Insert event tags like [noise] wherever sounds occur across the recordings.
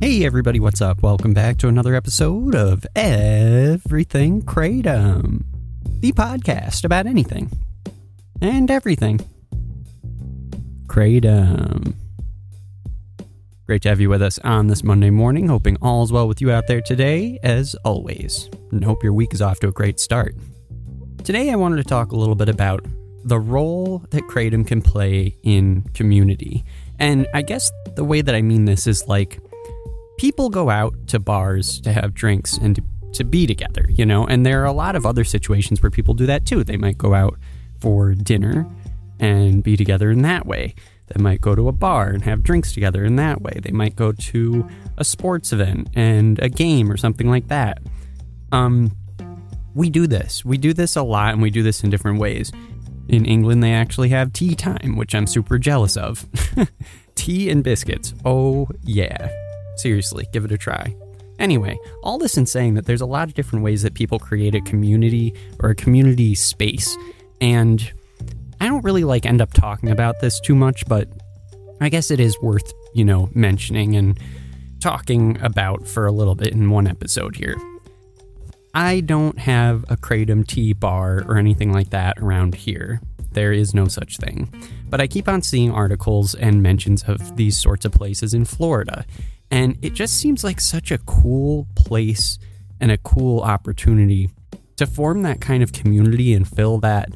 Hey everybody, what's up? Welcome back to another episode of Everything Kratom, the podcast about anything and everything. Kratom. Great to have you with us on this Monday morning. Hoping all is well with you out there today, as always. And hope your week is off to a great start. Today, I wanted to talk a little bit about the role that Kratom can play in community. And I guess the way that I mean this is like people go out to bars to have drinks and to, to be together, you know, and there are a lot of other situations where people do that too. They might go out for dinner and be together in that way. They might go to a bar and have drinks together in that way. They might go to a sports event and a game or something like that. Um, we do this. We do this a lot and we do this in different ways. In England, they actually have tea time, which I'm super jealous of. [laughs] tea and biscuits. Oh, yeah. Seriously, give it a try. Anyway, all this in saying that there's a lot of different ways that people create a community or a community space. And I don't really like end up talking about this too much, but I guess it is worth, you know, mentioning and talking about for a little bit in one episode here. I don't have a Kratom tea bar or anything like that around here. There is no such thing. But I keep on seeing articles and mentions of these sorts of places in Florida. And it just seems like such a cool place and a cool opportunity to form that kind of community and fill that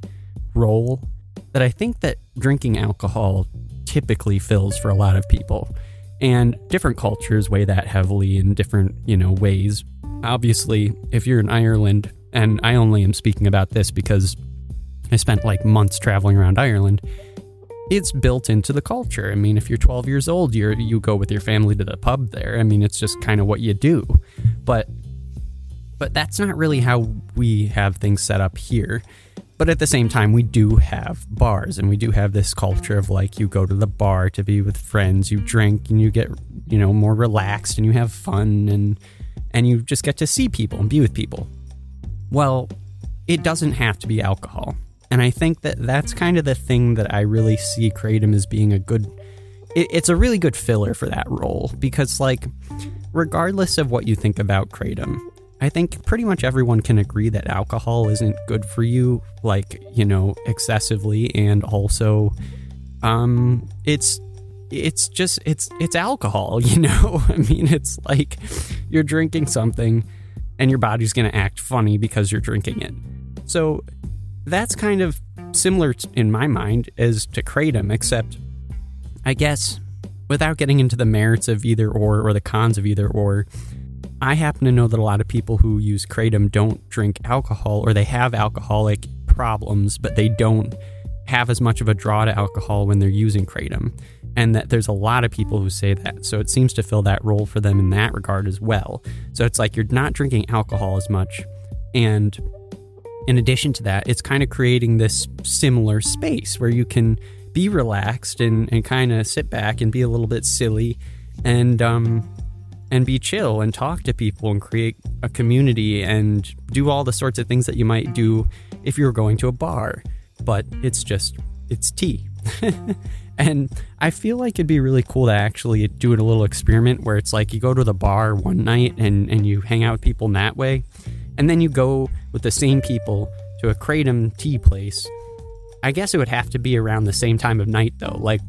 role that I think that drinking alcohol typically fills for a lot of people. And different cultures weigh that heavily in different, you know, ways. Obviously, if you're in Ireland, and I only am speaking about this because I spent like months traveling around Ireland, it's built into the culture. I mean, if you're 12 years old, you you go with your family to the pub there. I mean, it's just kind of what you do. But but that's not really how we have things set up here. But at the same time, we do have bars and we do have this culture of like you go to the bar to be with friends, you drink and you get, you know, more relaxed and you have fun and and you just get to see people and be with people. Well, it doesn't have to be alcohol. And I think that that's kind of the thing that I really see Kratom as being a good it, it's a really good filler for that role because like regardless of what you think about Kratom, I think pretty much everyone can agree that alcohol isn't good for you, like, you know, excessively and also um it's it's just it's it's alcohol, [laughs] you know? I mean, it's like you're drinking something and your body's going to act funny because you're drinking it. So that's kind of similar in my mind as to kratom except I guess without getting into the merits of either or or the cons of either or I happen to know that a lot of people who use kratom don't drink alcohol or they have alcoholic problems, but they don't have as much of a draw to alcohol when they're using kratom. And that there's a lot of people who say that. So it seems to fill that role for them in that regard as well. So it's like you're not drinking alcohol as much. And in addition to that, it's kind of creating this similar space where you can be relaxed and, and kind of sit back and be a little bit silly and um, and be chill and talk to people and create a community and do all the sorts of things that you might do if you were going to a bar. But it's just, it's tea. [laughs] and I feel like it'd be really cool to actually do a little experiment where it's like you go to the bar one night and, and you hang out with people in that way. And then you go with the same people to a Kratom tea place. I guess it would have to be around the same time of night though. Like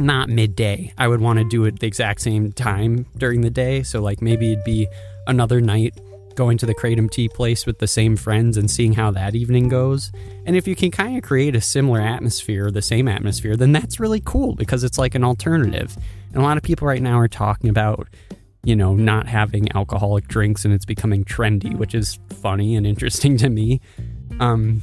not midday. I would want to do it the exact same time during the day. So, like, maybe it'd be another night going to the Kratom Tea place with the same friends and seeing how that evening goes. And if you can kind of create a similar atmosphere, the same atmosphere, then that's really cool because it's like an alternative. And a lot of people right now are talking about, you know, not having alcoholic drinks and it's becoming trendy, which is funny and interesting to me. Um,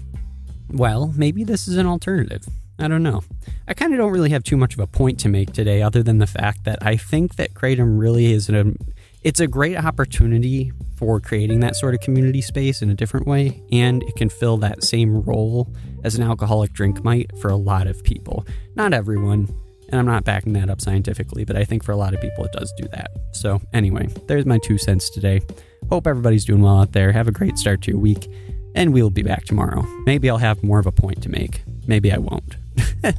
well, maybe this is an alternative. I don't know. I kind of don't really have too much of a point to make today, other than the fact that I think that Kratom really is an it's a great opportunity for creating that sort of community space in a different way, and it can fill that same role as an alcoholic drink might for a lot of people. Not everyone, and I'm not backing that up scientifically, but I think for a lot of people it does do that. So, anyway, there's my two cents today. Hope everybody's doing well out there. Have a great start to your week, and we'll be back tomorrow. Maybe I'll have more of a point to make. Maybe I won't. [laughs]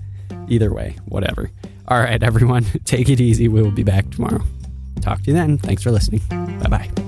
Either way, whatever. All right, everyone, [laughs] take it easy. We will be back tomorrow. Talk to you then. Thanks for listening. Bye bye.